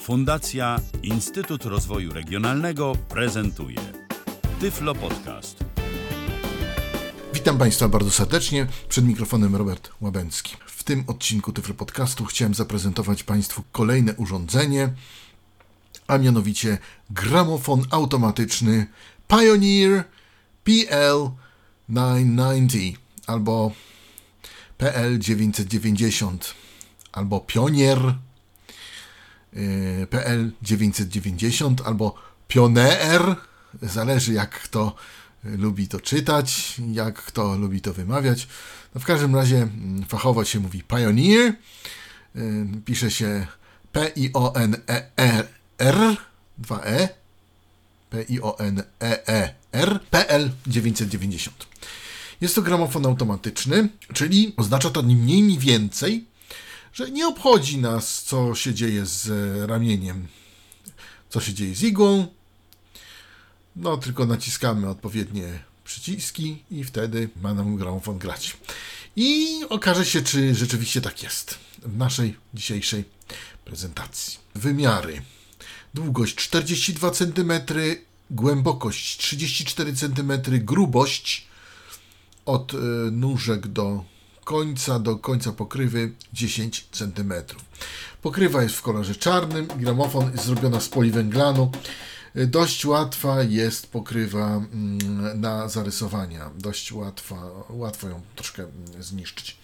Fundacja Instytut Rozwoju Regionalnego prezentuje Tyflo Podcast. Witam Państwa bardzo serdecznie. Przed mikrofonem Robert Łabęcki. W tym odcinku Tyflo Podcastu chciałem zaprezentować Państwu kolejne urządzenie, a mianowicie gramofon automatyczny Pioneer PL990 albo PL990 albo Pionier y, PL990 albo Pioneer, zależy jak kto lubi to czytać, jak kto lubi to wymawiać. No w każdym razie mm, fachowo się mówi Pioneer, y, pisze się P-I-O-N-E-R, 2E, P-I-O-N-E-E-R, PL990. Jest to gramofon automatyczny, czyli oznacza to ni mniej, ni więcej, że nie obchodzi nas, co się dzieje z ramieniem, co się dzieje z igłą. No, tylko naciskamy odpowiednie przyciski i wtedy ma nam gramofon grać. I okaże się, czy rzeczywiście tak jest w naszej dzisiejszej prezentacji. Wymiary. Długość 42 cm, głębokość 34 cm, grubość od y, nóżek do końca do końca pokrywy 10 cm. Pokrywa jest w kolorze czarnym, gramofon jest zrobiona z poliwęglanu. Y, dość łatwa jest pokrywa mm, na zarysowania. Dość łatwa, łatwo ją troszkę mm, zniszczyć.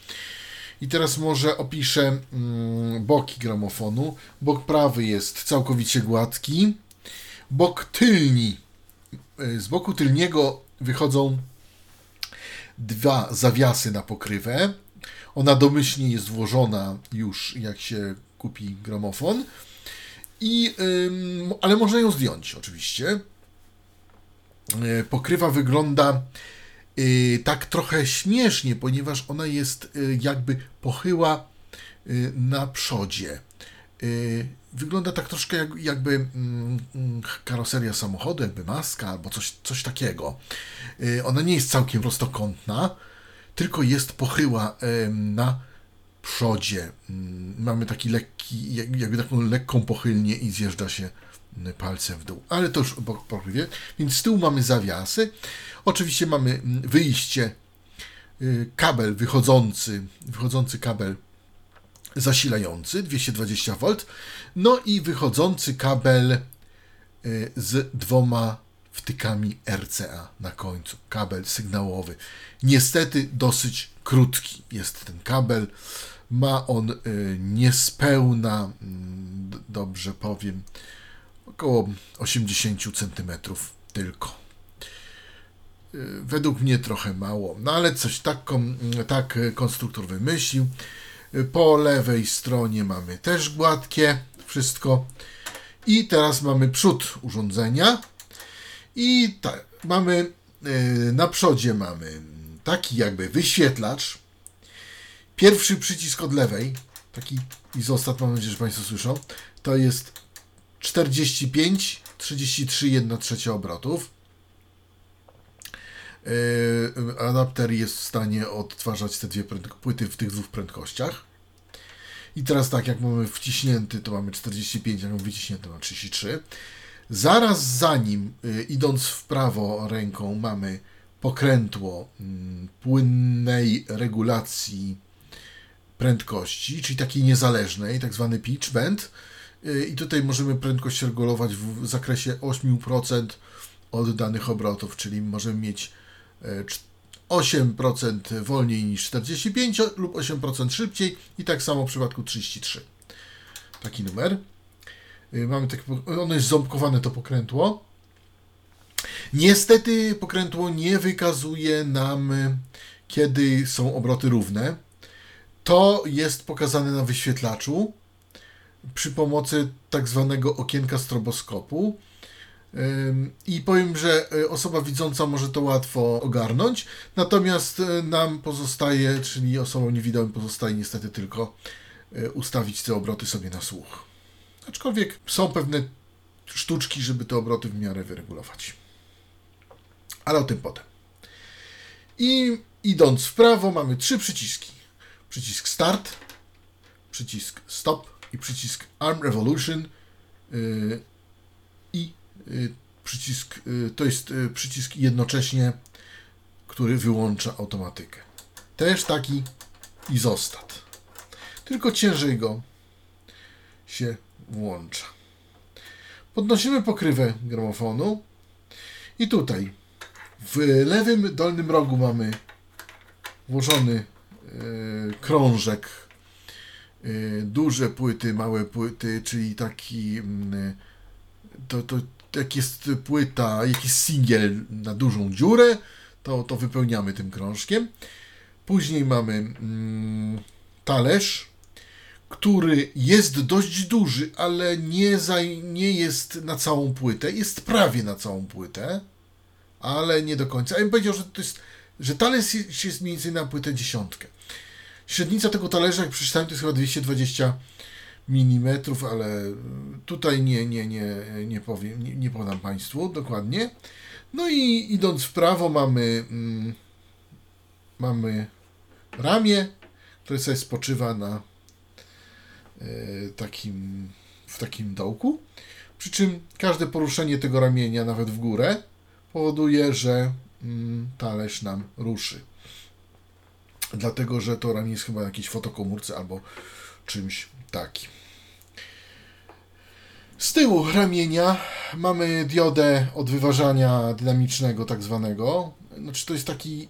I teraz może opiszę mm, boki gramofonu. Bok prawy jest całkowicie gładki. Bok tylni. Y, z boku tylniego wychodzą dwa zawiasy na pokrywę. Ona domyślnie jest włożona już jak się kupi gramofon. I, ale można ją zdjąć oczywiście. Yy, pokrywa wygląda yy, tak trochę śmiesznie, ponieważ ona jest yy, jakby pochyła y, na przodzie. Wygląda tak troszkę jak, jakby mm, mm, karoseria samochodu, jakby maska albo coś, coś takiego. Y, ona nie jest całkiem prostokątna, tylko jest pochyła na przodzie. Mm, mamy taki lekki, jakby taką lekką pochylnię i zjeżdża się palcem w dół. Ale to już pokrywie. Więc z tyłu mamy zawiasy. Oczywiście mamy wyjście, y, kabel wychodzący, wychodzący kabel zasilający 220V, no i wychodzący kabel y, z dwoma wtykami RCA na końcu, kabel sygnałowy. Niestety dosyć krótki jest ten kabel. Ma on y, niespełna, mm, dobrze powiem, około 80 cm tylko. Y, według mnie trochę mało, no ale coś tak, tak konstruktor wymyślił. Po lewej stronie mamy też gładkie wszystko. I teraz mamy przód urządzenia. I tak, mamy yy, na przodzie mamy taki jakby wyświetlacz. Pierwszy przycisk od lewej, taki izostat, mam nadzieję, że Państwo słyszą, to jest 45, 33, 1 trzecia obrotów. Yy, adapter jest w stanie odtwarzać te dwie płyty w tych dwóch prędkościach. I teraz tak, jak mamy wciśnięty, to mamy 45, jak mamy wyciśnięty, mamy 33. Zaraz za nim, yy, idąc w prawo ręką, mamy pokrętło yy, płynnej regulacji prędkości, czyli takiej niezależnej, tak zwany pitch bend. Yy, I tutaj możemy prędkość regulować w zakresie 8% od danych obrotów, czyli możemy mieć 8% wolniej niż 45 lub 8% szybciej i tak samo w przypadku 33. Taki numer. Y, mamy takie, ono jest ząbkowane to pokrętło. Niestety pokrętło nie wykazuje nam, kiedy są obroty równe. To jest pokazane na wyświetlaczu przy pomocy tak zwanego okienka stroboskopu. I powiem, że e, osoba widząca może to łatwo ogarnąć, natomiast e, nam pozostaje, czyli osobom niewidomym pozostaje niestety tylko e, ustawić te obroty sobie na słuch. Aczkolwiek są pewne sztuczki, żeby te obroty w miarę wyregulować. Ale o tym potem. I idąc w prawo mamy trzy przyciski. Przycisk Start, przycisk Stop i przycisk Arm Revolution y, y, przycisk, y, to jest y, przycisk jednocześnie, który wyłącza automatykę. Też taki izostat. Tylko ciężej go się włącza. Podnosimy pokrywę gramofonu i tutaj w lewym dolnym rogu mamy włożony y, krążek, y, duże płyty, małe płyty, czyli taki mm, to, to jak jest płyta, jak jest singiel na dużą dziurę, to, to wypełniamy tym krążkiem. Później mamy mm, talerz, który jest dość duży, ale nie, nie jest na całą płytę. Jest prawie na całą płytę, ale nie do końca. Ja bym powiedział, że to jest, że talerz jest, jest mniej więcej na płytę dziesiątkę. Średnica tego talerza, jak przeczytałem, to jest chyba 220 mm, ale tutaj nie, nie, nie, nie powiem, nie, nie podam Państwu dokładnie. No i idąc w prawo mamy, mm, mamy ramię, które sobie spoczywa na e, takim, w takim dołku. Przy czym każde poruszenie tego ramienia, nawet w górę, powoduje, że mm, talerz nam ruszy. Dlatego, że to ramię jest chyba na jakiejś fotokomórce albo czymś takim. Z tyłu ramienia mamy diodę od wyważania dynamicznego, tak zwanego. Znaczy to jest taki,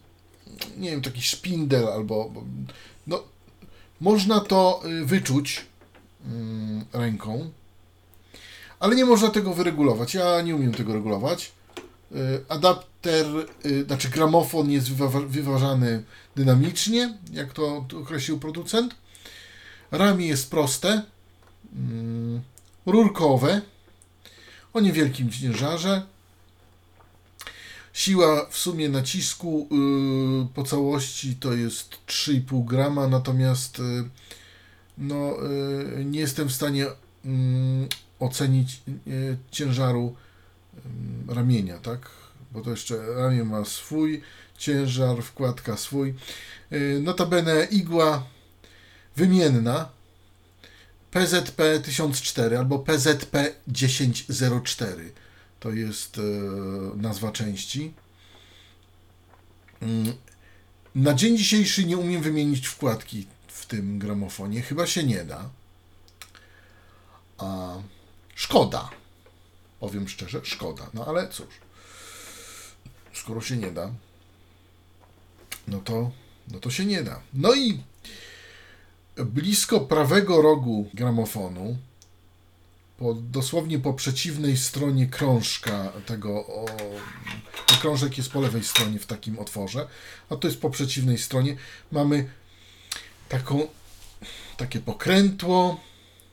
nie wiem, taki szpindel albo. No, można to y, wyczuć mm, ręką, ale nie można tego wyregulować. Ja nie umiem tego regulować. Y, adapter, y, znaczy gramofon jest wywa- wyważany dynamicznie, jak to określił producent. Ramię jest proste. Mm, rurkowe o niewielkim ciężarze. Siła w sumie nacisku yy, po całości to jest 3,5 grama, natomiast yy, no, yy, nie jestem w stanie mm, ocenić y, ciężaru ramienia, tak? Bo to jeszcze ramię ma swój ciężar, wkładka swój. Y, notabene igła wymienna, PZP 1004 albo PZP 1004. To jest e, nazwa części. Mm, na dzień dzisiejszy nie umiem wymienić wkładki w tym gramofonie. Chyba się nie da. A szkoda. Powiem szczerze, szkoda. No ale cóż. Skoro się nie da, no to, no to się nie da. No i blisko prawego rogu gramofonu, po, dosłownie po przeciwnej stronie krążka tego, o, krążek jest po lewej stronie w takim otworze, a to jest po przeciwnej stronie, mamy taką, takie pokrętło,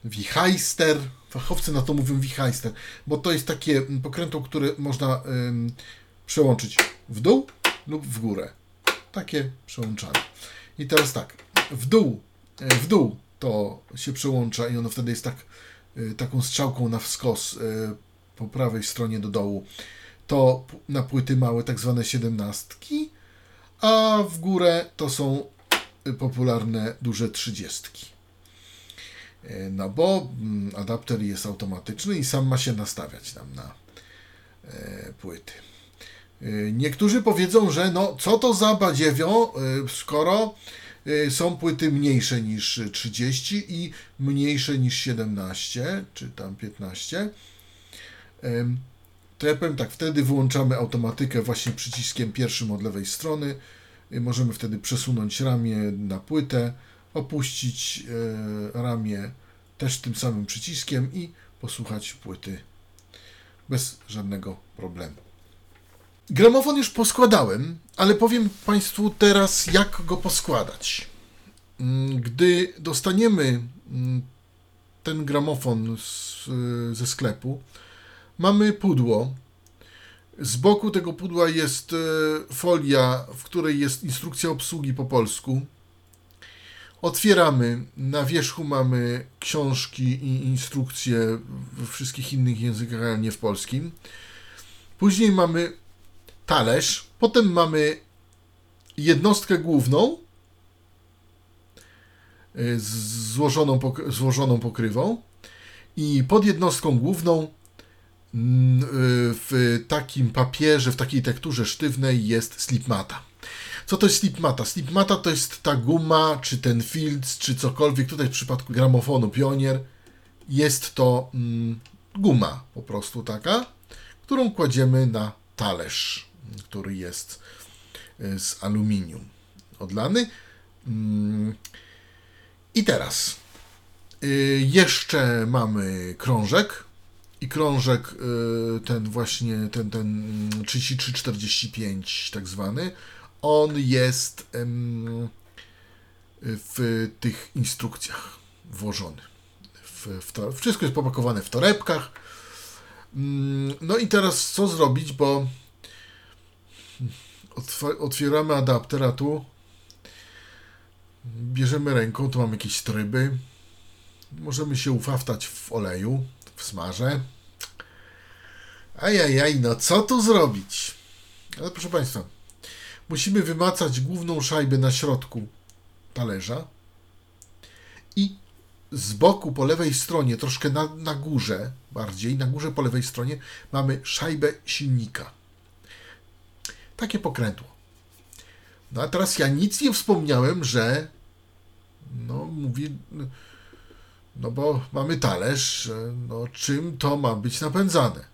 wichajster, fachowcy na to mówią wichajster, bo to jest takie pokrętło, które można ym, przełączyć w dół lub w górę. Takie przełączane. I teraz tak, w dół w dół to się przełącza i ono wtedy jest tak, e, taką strzałką na wskos e, po prawej stronie do dołu. To na płyty małe tak zwane siedemnastki, a w górę to są popularne duże trzydziestki. No bo mm, adapter jest automatyczny i sam ma się nastawiać nam na płyty. Niektórzy powiedzą, że no co to za badziewio, skoro są płyty mniejsze niż 30 i mniejsze niż 17, czy tam 15. To ja powiem tak, wtedy wyłączamy automatykę właśnie przyciskiem pierwszym od lewej strony. Y, możemy wtedy przesunąć ramię na płytę, opuścić e, ramię też tym samym przyciskiem i posłuchać płyty bez żadnego problemu. Gramofon już poskładałem, ale powiem Państwu teraz, jak go poskładać. Mm, gdy dostaniemy mm, ten gramofon z, ze sklepu, mamy pudło. Z boku tego pudła jest e, folia, w której jest instrukcja obsługi po polsku. Otwieramy. Na wierzchu mamy książki i instrukcje we wszystkich innych językach, ale nie w polskim. Później mamy talerz, potem mamy jednostkę główną y, złożoną, złożoną pokrywą I pod jednostką główną mm, y, w takim papierze, w takiej tekturze sztywnej jest slipmata. Co to jest slipmata? Slipmata to jest ta guma, czy ten filc, czy cokolwiek. Tutaj w przypadku gramofonu Pionier jest to mm, guma po prostu taka, którą kładziemy na talerz, który jest y, z aluminium odlany. Mm. I teraz y, jeszcze mamy krążek i krążek y, ten właśnie, ten, ten 3345 tak zwany, on jest w tych instrukcjach włożony. W, w wszystko jest popakowane w torebkach. Mm, no i teraz co zrobić, bo otwieramy adapter, a tu bierzemy ręką, tu mamy jakieś tryby. Możemy się ufaftać w oleju, w smarze. Ajajaj, no co tu zrobić? Ale proszę Państwa, musimy wymacać główną szajbę na środku talerza i z boku po lewej stronie, troszkę na, na górze, bardziej na górze po lewej stronie, mamy szajbę silnika. Takie pokrętło. No a teraz ja nic nie wspomniałem, że no mówi, no bo mamy talerz, no czym to ma być napędzane?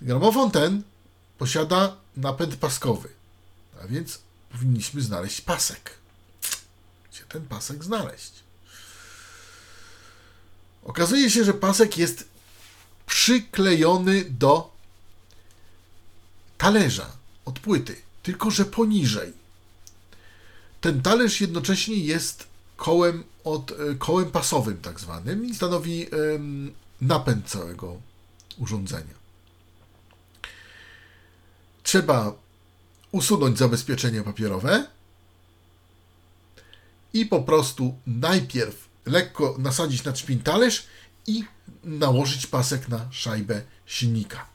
Gramofon ten posiada napęd paskowy, a więc powinniśmy znaleźć pasek. Gdzie ten pasek znaleźć? Okazuje się, że pasek jest przyklejony do talerza od płyty, tylko że poniżej. Ten talerz jednocześnie jest kołem, od, e, kołem pasowym, tak zwanym, i stanowi napęd całego urządzenia. Trzeba usunąć zabezpieczenie papierowe i po prostu najpierw lekko nasadzić na szpin talerz i nałożyć pasek na szajbę silnika.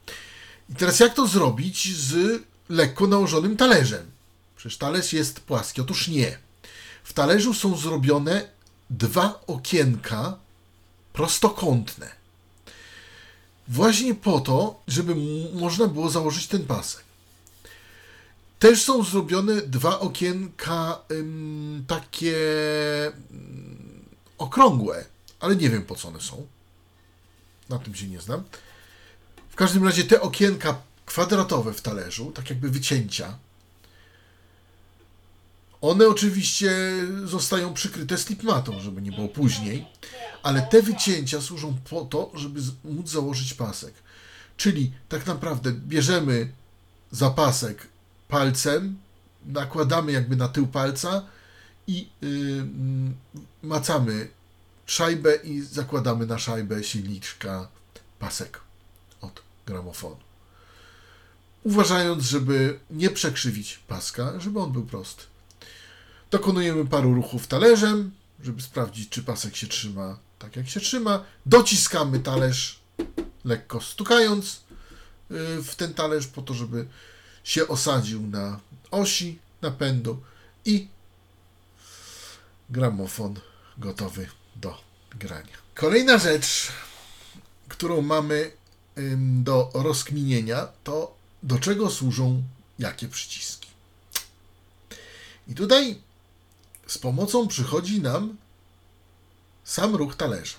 I teraz jak to zrobić z lekko nałożonym talerzem? Przecież talerz jest płaski. Otóż nie. W talerzu są zrobione dwa okienka prostokątne. Właśnie po to, żeby można było założyć ten pasek. Też są zrobione dwa okienka ym, takie ym, okrągłe, ale nie wiem po co one są. Na tym się nie znam. W każdym razie te okienka kwadratowe w talerzu, tak jakby wycięcia, one oczywiście zostają przykryte slipmatą, żeby nie było później, ale te wycięcia służą po to, żeby móc założyć pasek. Czyli tak naprawdę bierzemy zapasek palcem, nakładamy jakby na tył palca i yy, macamy szajbę i zakładamy na szajbę silniczka pasek gramofonu. Uważając, żeby nie przekrzywić paska, żeby on był prosty. Dokonujemy paru ruchów talerzem, żeby sprawdzić, czy pasek się trzyma tak, jak się trzyma. Dociskamy talerz, lekko stukając y, w ten talerz, po to, żeby się osadził na osi napędu i gramofon gotowy do grania. Kolejna rzecz, którą mamy do rozkminienia, to do czego służą jakie przyciski. I tutaj z pomocą przychodzi nam sam ruch talerza.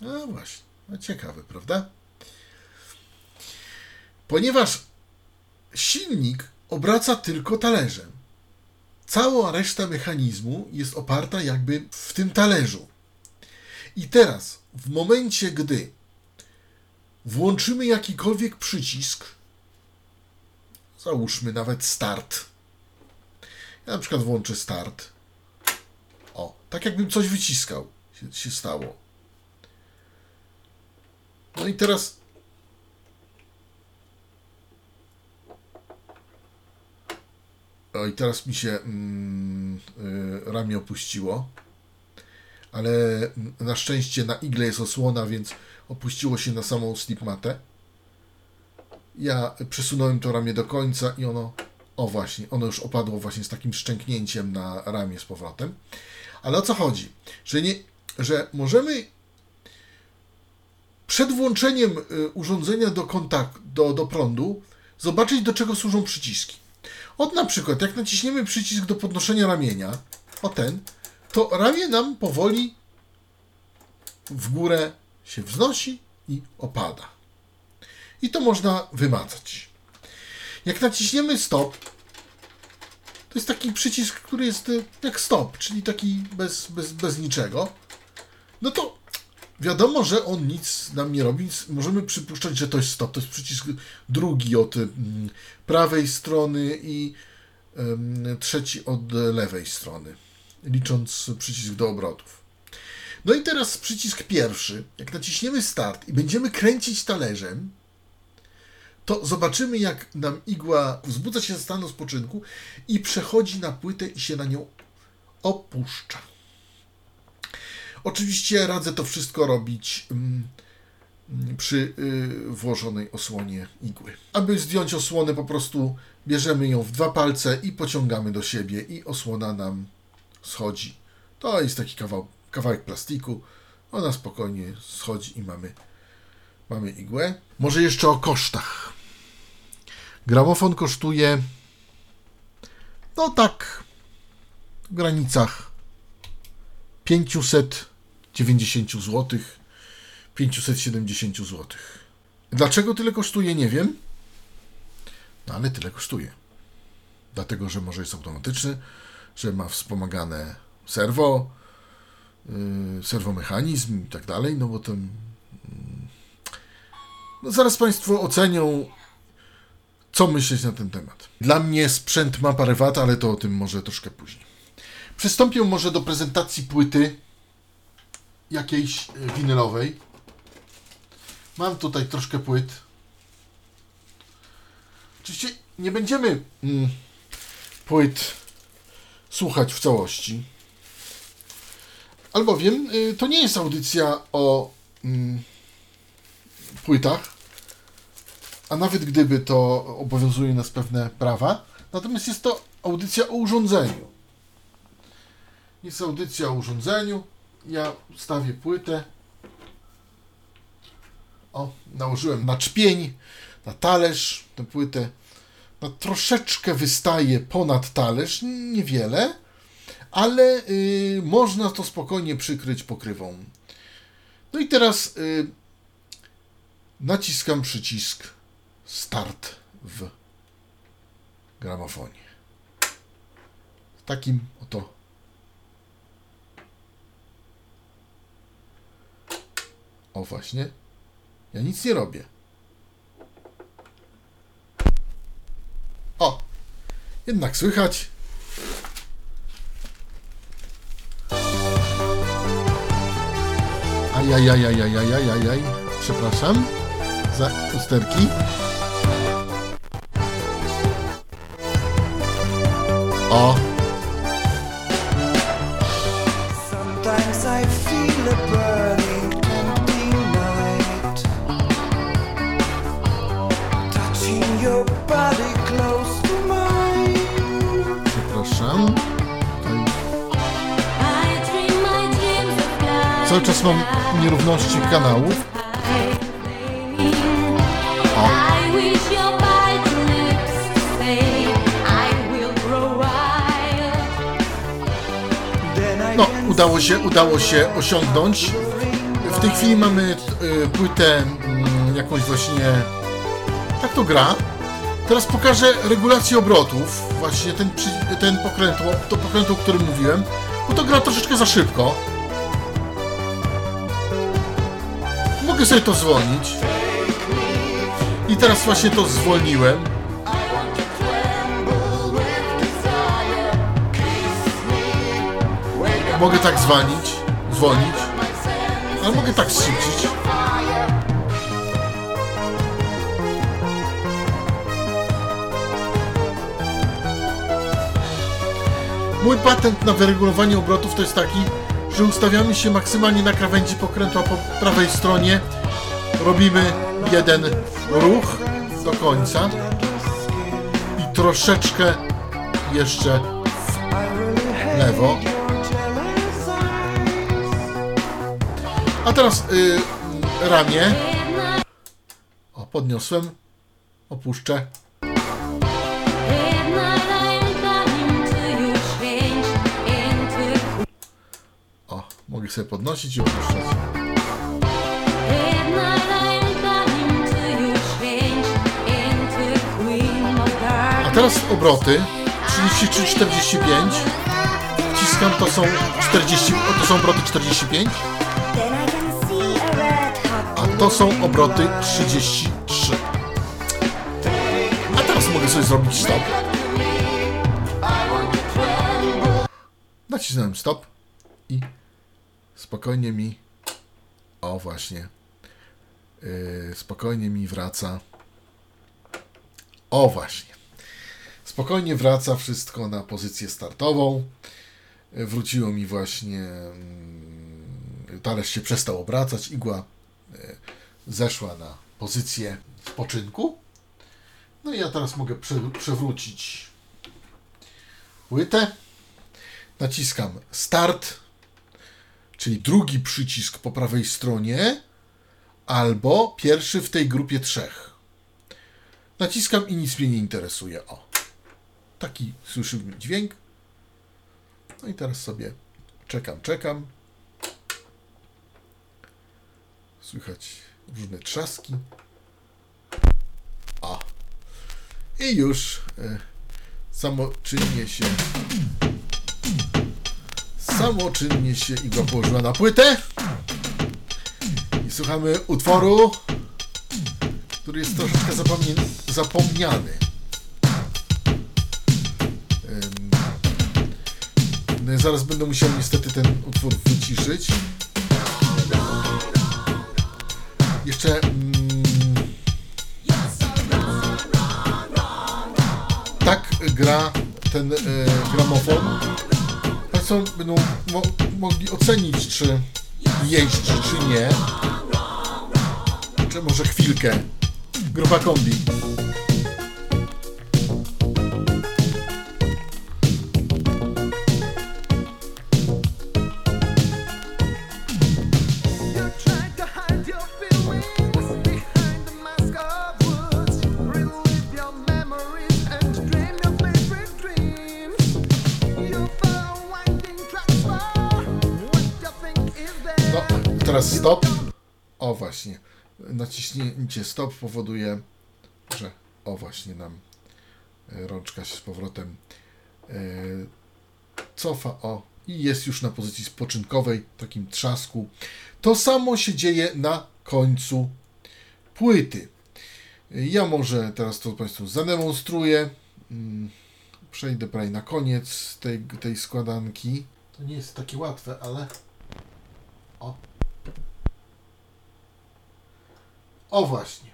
No właśnie, no ciekawe, prawda? Ponieważ silnik obraca tylko talerzem. Cała reszta mechanizmu jest oparta jakby w tym talerzu. I teraz, w momencie, gdy włączymy jakikolwiek przycisk, załóżmy nawet start. Ja na przykład włączę start. O, tak jakbym coś wyciskał, się, się stało. No i teraz O, i teraz mi się mm, y, ramię opuściło. Ale na szczęście na igle jest osłona, więc opuściło się na samą slipmatę. Ja przesunąłem to ramię do końca i ono, o właśnie, ono już opadło właśnie z takim szczęknięciem na ramię z powrotem. Ale o co chodzi? Że, nie, że możemy przed włączeniem y, urządzenia do, kontakt, do, do prądu zobaczyć, do czego służą przyciski. Od na przykład, jak naciśniemy przycisk do podnoszenia ramienia, o ten, to ramię nam powoli w górę się wznosi i opada. I to można wymazać. Jak naciśniemy stop, to jest taki przycisk, który jest y, jak stop, czyli taki bez, bez, bez niczego. No to wiadomo, że on nic nam nie robi. Możemy przypuszczać, że to jest stop. To jest przycisk drugi od mm, prawej strony i trzeci od lewej strony, licząc przycisk do obrotów. No i teraz przycisk pierwszy. Jak naciśniemy start i będziemy kręcić talerzem, to zobaczymy, jak nam igła wzbudza się ze stanu spoczynku i przechodzi na płytę i się na nią opuszcza. Oczywiście radzę to wszystko robić mm, przy y, włożonej osłonie igły. Aby zdjąć osłonę, po prostu bierzemy ją w dwa palce i pociągamy do siebie, i osłona nam schodzi. To jest taki kawał, kawałek plastiku. Ona spokojnie schodzi i mamy, mamy igłę. Może jeszcze o kosztach. Gramofon kosztuje no tak w granicach 590 zł, 570 zł. Dlaczego tyle kosztuje, nie wiem. No ale tyle kosztuje. Dlatego, że może jest automatyczny, że ma wspomagane serwo, serwomechanizm i tak dalej, no bo ten. mm, No zaraz Państwo ocenią, co myśleć na ten temat. Dla mnie sprzęt ma parę wad, ale to o tym może troszkę później. Przystąpię może do prezentacji płyty jakiejś y, winylowej. Mam tutaj troszkę płyt. Oczywiście nie będziemy mm, płyt słuchać w całości. Albowiem y, to nie jest audycja o mm, płytach, a nawet gdyby to obowiązuje nas pewne prawa, natomiast jest to audycja o urządzeniu. Jest audycja o urządzeniu. Ja stawię płytę. O, nałożyłem na czpień, na talerz tę płytę. No, troszeczkę wystaje ponad talerz, niewiele, ale y, można to spokojnie przykryć pokrywą. No i teraz y, naciskam przycisk start w gramofonie. W takim oto O właśnie. Ja nic nie robię. O! Jednak słychać. Ajajajajajajajajaj. Przepraszam za usterki. O! Przepraszam. Tutaj Cały czas mam nierówności kanałów. No, udało się, udało się osiągnąć. W tej chwili mamy y, płytę mm, jakąś właśnie. Tak to gra. Teraz pokażę regulację obrotów. Właśnie ten, ten pokrętło, to pokrętło, o którym mówiłem. Bo to gra troszeczkę za szybko. Mogę sobie to zwolnić. I teraz właśnie to zwolniłem. Mogę tak zwolnić, zwolnić, ale mogę tak szybcić. Mój patent na wyregulowanie obrotów to jest taki, że ustawiamy się maksymalnie na krawędzi pokrętła po prawej stronie, robimy jeden ruch do końca i troszeczkę jeszcze w lewo. A teraz y, ramię. O, podniosłem. Opuszczę. Mogę sobie podnosić i opuszczać. A teraz obroty 33-45. Wciskam, to są 40, o, to są obroty 45, a to są obroty 33. A teraz mogę sobie zrobić stop. Nacisnąłem stop i spokojnie mi, o właśnie, yy, spokojnie mi wraca, o właśnie, spokojnie wraca wszystko na pozycję startową. Yy, Wróciło mi właśnie, mm, talerz się przestał obracać, igła yy, zeszła na pozycję spoczynku. No i ja teraz mogę prze, przewrócić płytę. Naciskam start, czyli drugi przycisk po prawej stronie, albo pierwszy w tej grupie trzech. Naciskam i nic mnie nie interesuje. O, taki słyszymy dźwięk. No i teraz sobie czekam, czekam. Słychać różne trzaski. O. I już e, samoczynnie się samoczynnie się igła położyła na płytę i słuchamy utworu, który jest troszeczkę zapomniany. I zaraz będę musiał niestety ten utwór wyciszyć. Jeszcze mm, tak gra ten e, gramofon. Państwo będą mo mogli ocenić, czy jeździ, czy nie. Czy może chwilkę. Grupa kombi. Teraz stop. O właśnie. Naciśnięcie stop powoduje, że o właśnie nam e, rączka się z powrotem e, cofa. O i jest już na pozycji spoczynkowej, takim trzasku. To samo się dzieje na końcu płyty. Ja może teraz to Państwu zademonstruję. Mm, Przejdę prawie na koniec tej, tej składanki. To nie jest takie łatwe, ale o. O właśnie.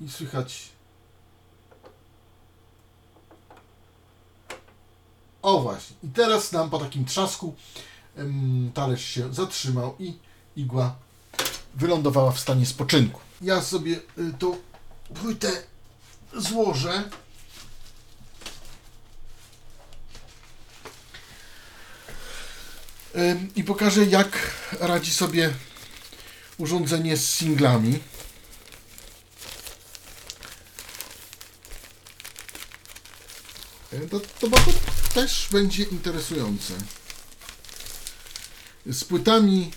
I słychać. O właśnie. I teraz nam po takim trzasku talerz się zatrzymał i igła wylądowała w stanie spoczynku. Ja sobie y, tą płytę złożę. I pokażę, jak radzi sobie urządzenie z singlami. Y, To, to, to też będzie interesujące. Z płytami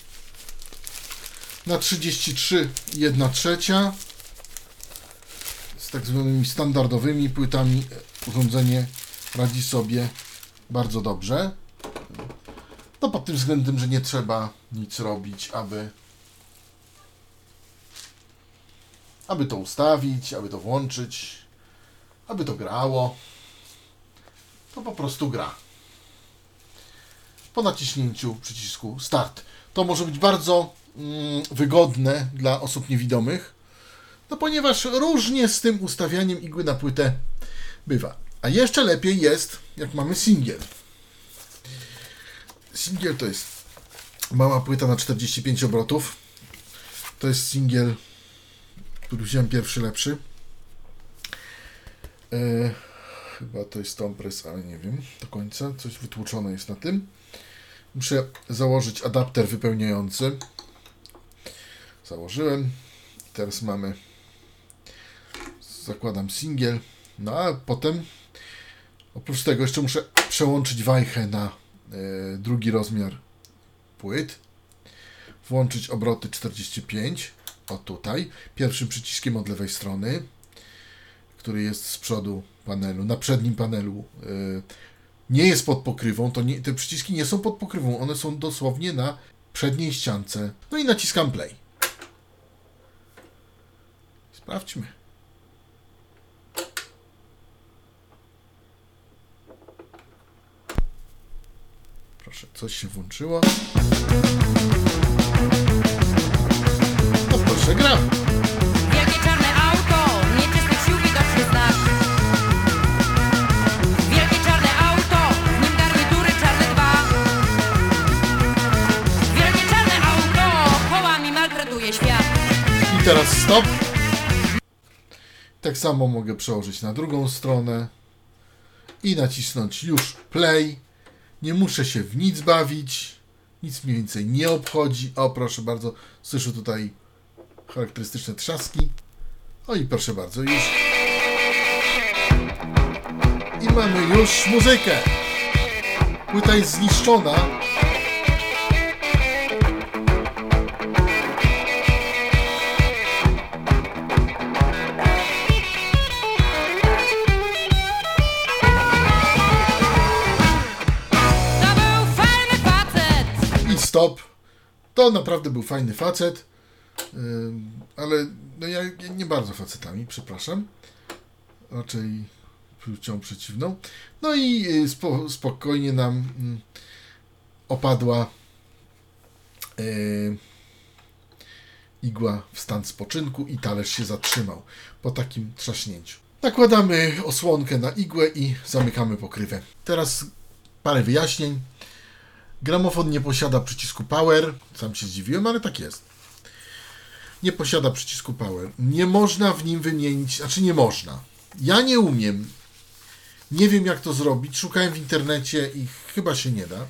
na 33 1 trzecia z tak zwanymi standardowymi płytami e, urządzenie radzi sobie bardzo dobrze. No pod tym względem, że nie trzeba nic robić, aby aby to ustawić, aby to włączyć, aby to grało. To po prostu gra. Po naciśnięciu przycisku Start. To może być bardzo mm, wygodne dla osób niewidomych, no ponieważ różnie z tym ustawianiem igły na płytę bywa. A jeszcze lepiej jest, jak mamy singiel. Singiel to jest mała płyta na 45 obrotów. To jest singiel, który wziąłem pierwszy lepszy. E, chyba to jest Tompress, ale nie wiem do końca. Coś wytłuczone jest na tym. Muszę założyć adapter wypełniający. Założyłem. Teraz mamy. Zakładam singiel. No a potem. Oprócz tego jeszcze muszę przełączyć wajchę na e, drugi rozmiar płyt. Włączyć obroty 45. O tutaj. Pierwszym przyciskiem od lewej strony, który jest z przodu panelu, na przednim panelu. e, nie jest pod pokrywą, to nie, te przyciski nie są pod pokrywą, one są dosłownie na przedniej ściance. No i naciskam play. Sprawdźmy. Proszę, coś się włączyło. Proszę, gra. Wielkie czarne auto, nieczystych sił widoczny znak. Wielkie czarne auto, w nim garnitury czarne dwa. Wielkie czarne auto, kołami maltretuje świat. I teraz stop. Tak samo mogę przełożyć na drugą stronę i nacisnąć już play. Nie muszę się w nic bawić. Nic mniej więcej nie obchodzi. O, proszę bardzo, słyszę tutaj charakterystyczne trzaski. O i proszę bardzo, już. I mamy już muzykę. Płyta jest zniszczona. Stop. To naprawdę był fajny facet, ale no ja, nie bardzo facetami, przepraszam. Raczej płcią przeciwną. No i y, spo, spokojnie nam mm, opadła y, igła w stan spoczynku i talerz się zatrzymał po takim trzaśnięciu. Nakładamy osłonkę na igłę i zamykamy pokrywę. Teraz parę wyjaśnień. Gramofon nie posiada przycisku power. Sam się zdziwiłem, ale tak jest. Nie posiada przycisku power. Nie można w nim wymienić, znaczy nie można. Ja nie umiem. Nie wiem jak to zrobić. Szukałem w internecie i chyba się nie da.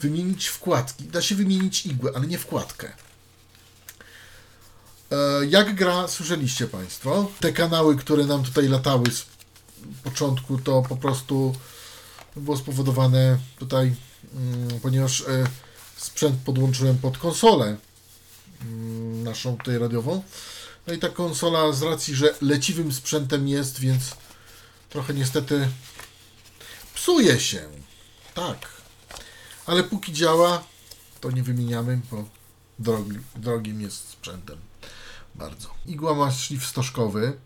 Wymienić wkładki. Da się wymienić igłę, ale nie wkładkę. E, Jak gra, słyszeliście Państwo. Te kanały, które nam tutaj latały z początku, to po prostu było spowodowane tutaj, mm, ponieważ e, sprzęt podłączyłem pod konsolę naszą tutaj radiową. No i ta konsola z racji, że leciwym sprzętem jest, więc trochę niestety psuje się. Tak. Ale póki działa, to nie wymieniamy, bo drogi, drogim jest sprzętem. Bardzo. Igła ma szlif stożkowy.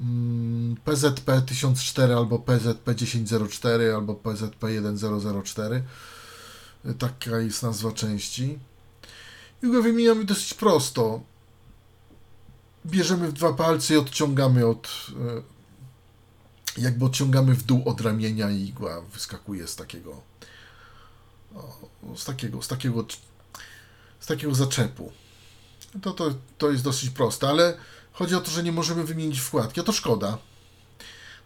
Mm, PZP 1004 albo PZP 1004 albo PZP 1004. Taka jest nazwa części. I go wymieniamy dosyć prosto. Bierzemy w dwa palce i odciągamy od. e, Jakby odciągamy w dół od ramienia i igła wyskakuje z takiego. Z takiego, z takiego, z takiego zaczepu. To, to, to jest dosyć proste, ale chodzi o to, że nie możemy wymienić wkładki, a to szkoda.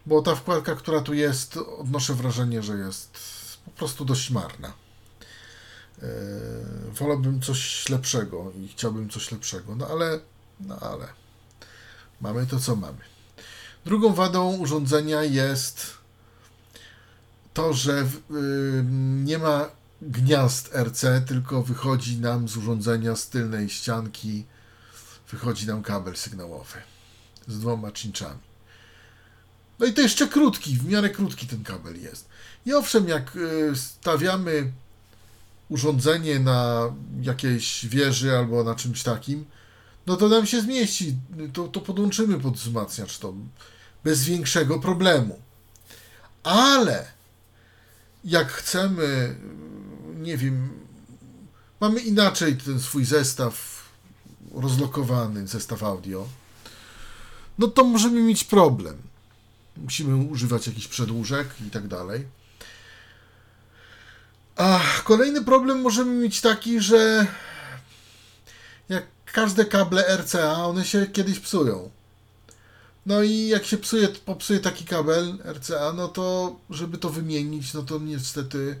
Bo ta wkładka, która tu jest, odnoszę wrażenie, że jest po prostu dość marna. Eee, wolałbym coś lepszego i chciałbym coś lepszego, no ale, no ale mamy to, co mamy. Drugą wadą urządzenia jest to, że y, nie ma gniazd RC, tylko wychodzi nam z urządzenia z tylnej ścianki, wychodzi nam kabel sygnałowy z dwoma cinczami. No i to jeszcze krótki, w miarę krótki ten kabel jest. I owszem, jak y, stawiamy urządzenie na jakiejś wieży albo na czymś takim, no to nam się zmieści. To, to podłączymy pod wzmacniacz to bez większego problemu. Ale jak chcemy, nie wiem, mamy inaczej ten swój zestaw rozlokowany, zestaw audio, no to możemy mieć problem. Musimy używać jakichś przedłużek i tak dalej. A kolejny problem możemy mieć taki, że jak każde kable RCA, one się kiedyś psują. No i jak się psuje, popsuje taki kabel RCA, no to żeby to wymienić, no to niestety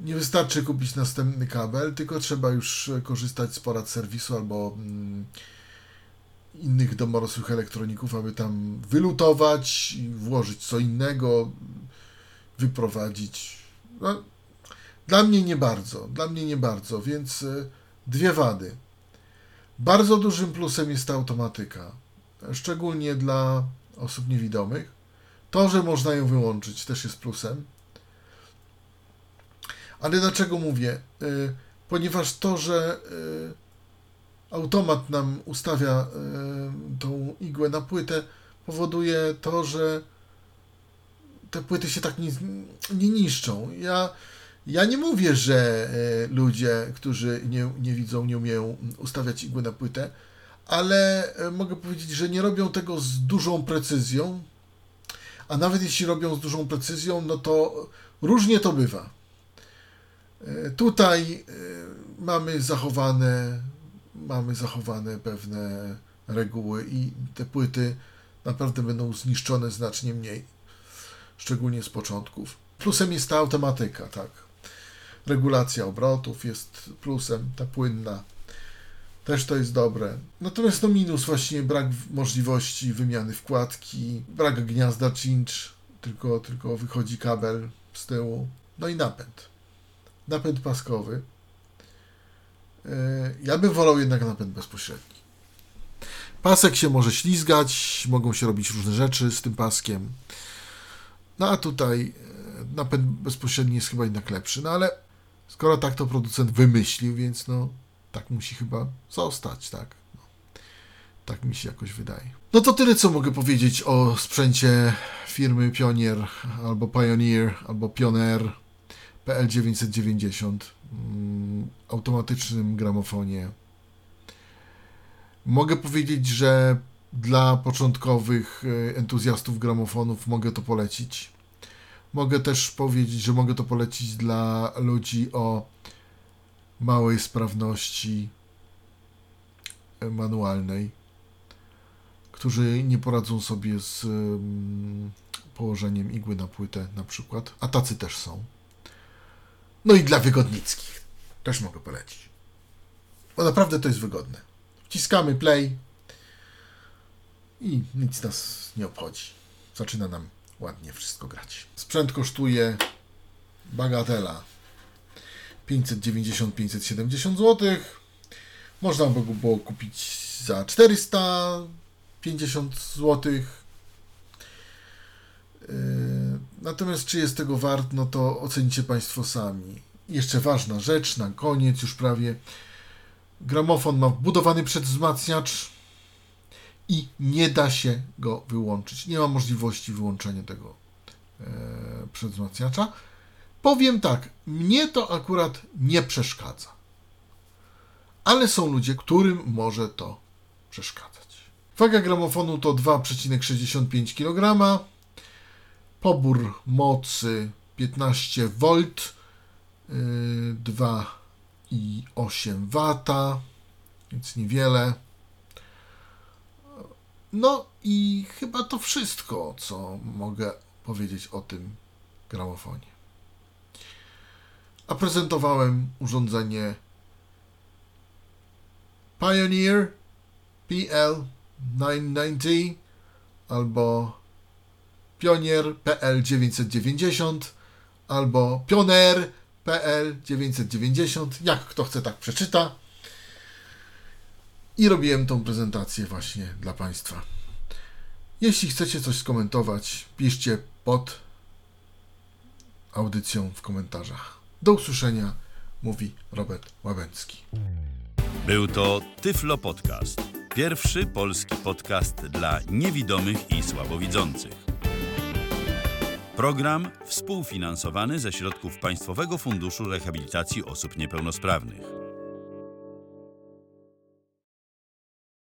Nie wystarczy kupić następny kabel, tylko trzeba już korzystać z porad serwisu albo mm, innych domorosłych elektroników, aby tam wylutować włożyć co innego, wyprowadzić. No, dla mnie nie bardzo, dla mnie nie bardzo, więc e, dwie wady. Bardzo dużym plusem jest ta automatyka, szczególnie dla osób niewidomych. To, że można ją wyłączyć, też jest plusem. Ale dlaczego mówię? Y, Ponieważ to, że y, automat nam ustawia tą igłę na płytę, powoduje to, że te płyty się tak nie, nie niszczą. Ja, ja nie mówię, że y, ludzie, którzy nie, nie widzą, nie umieją ustawiać igły na płytę, ale y, mogę powiedzieć, że nie robią tego z dużą precyzją, a nawet jeśli robią z dużą precyzją, no to różnie to bywa. E, Tutaj mamy zachowane, mamy zachowane pewne reguły i te płyty naprawdę będą zniszczone znacznie mniej, szczególnie z początków. Plusem jest ta automatyka, tak. Regulacja obrotów jest plusem, ta płynna. Też to jest dobre. Natomiast no minus właśnie brak możliwości wymiany wkładki, brak gniazda cinch, tylko, tylko wychodzi kabel z tyłu. No i napęd. Napęd paskowy. Yy, Ja bym wolał jednak napęd bezpośredni. Pasek się może ślizgać, mogą się robić różne rzeczy z tym paskiem. No a tutaj yy, napęd bezpośredni jest chyba jednak lepszy. No ale skoro tak to producent wymyślił, więc no tak musi chyba zostać, tak? No, tak mi się jakoś wydaje. No to tyle, co mogę powiedzieć o sprzęcie firmy Pionier, albo Pioneer, albo Pioneer PL990, mm, automatycznym gramofonie. Mogę powiedzieć, że dla początkowych e, entuzjastów gramofonów mogę to polecić. Mogę też powiedzieć, że mogę to polecić dla ludzi o małej sprawności e, manualnej, którzy nie poradzą sobie z położeniem igły na płytę na przykład, a tacy też są. No i dla wygodnickich też mogę polecić. Bo naprawdę to jest wygodne. Wciskamy play i nic nas nie obchodzi. Zaczyna nam ładnie wszystko grać. Sprzęt kosztuje bagatela 590-570 zł. Można by go było kupić za 450 zł. Yy, Natomiast czy jest tego wart, no to ocenicie Państwo sami. Jeszcze ważna rzecz, na koniec już prawie. Gramofon ma wbudowany przedwzmacniacz i nie da się go wyłączyć. Nie ma możliwości wyłączenia tego e. Powiem tak, mnie to akurat nie przeszkadza. Ale są ludzie, którym może to przeszkadzać. Waga gramofonu to 2,65 kg. Pobór mocy 15 V, yy, 2,8 W, więc niewiele. No i chyba to wszystko, co mogę powiedzieć o tym gramofonie. A prezentowałem urządzenie Pioneer PL990 albo Pionier PL990 albo Pioneer PL990, jak kto chce tak przeczyta. I robiłem tą prezentację właśnie dla Państwa. Jeśli chcecie coś skomentować, piszcie pod audycją w komentarzach. Do usłyszenia, mówi Robert Łabęcki. Był to Tyflo Podcast. Pierwszy polski podcast dla niewidomych i słabowidzących. Program współfinansowany ze środków Państwowego Funduszu Rehabilitacji Osób Niepełnosprawnych.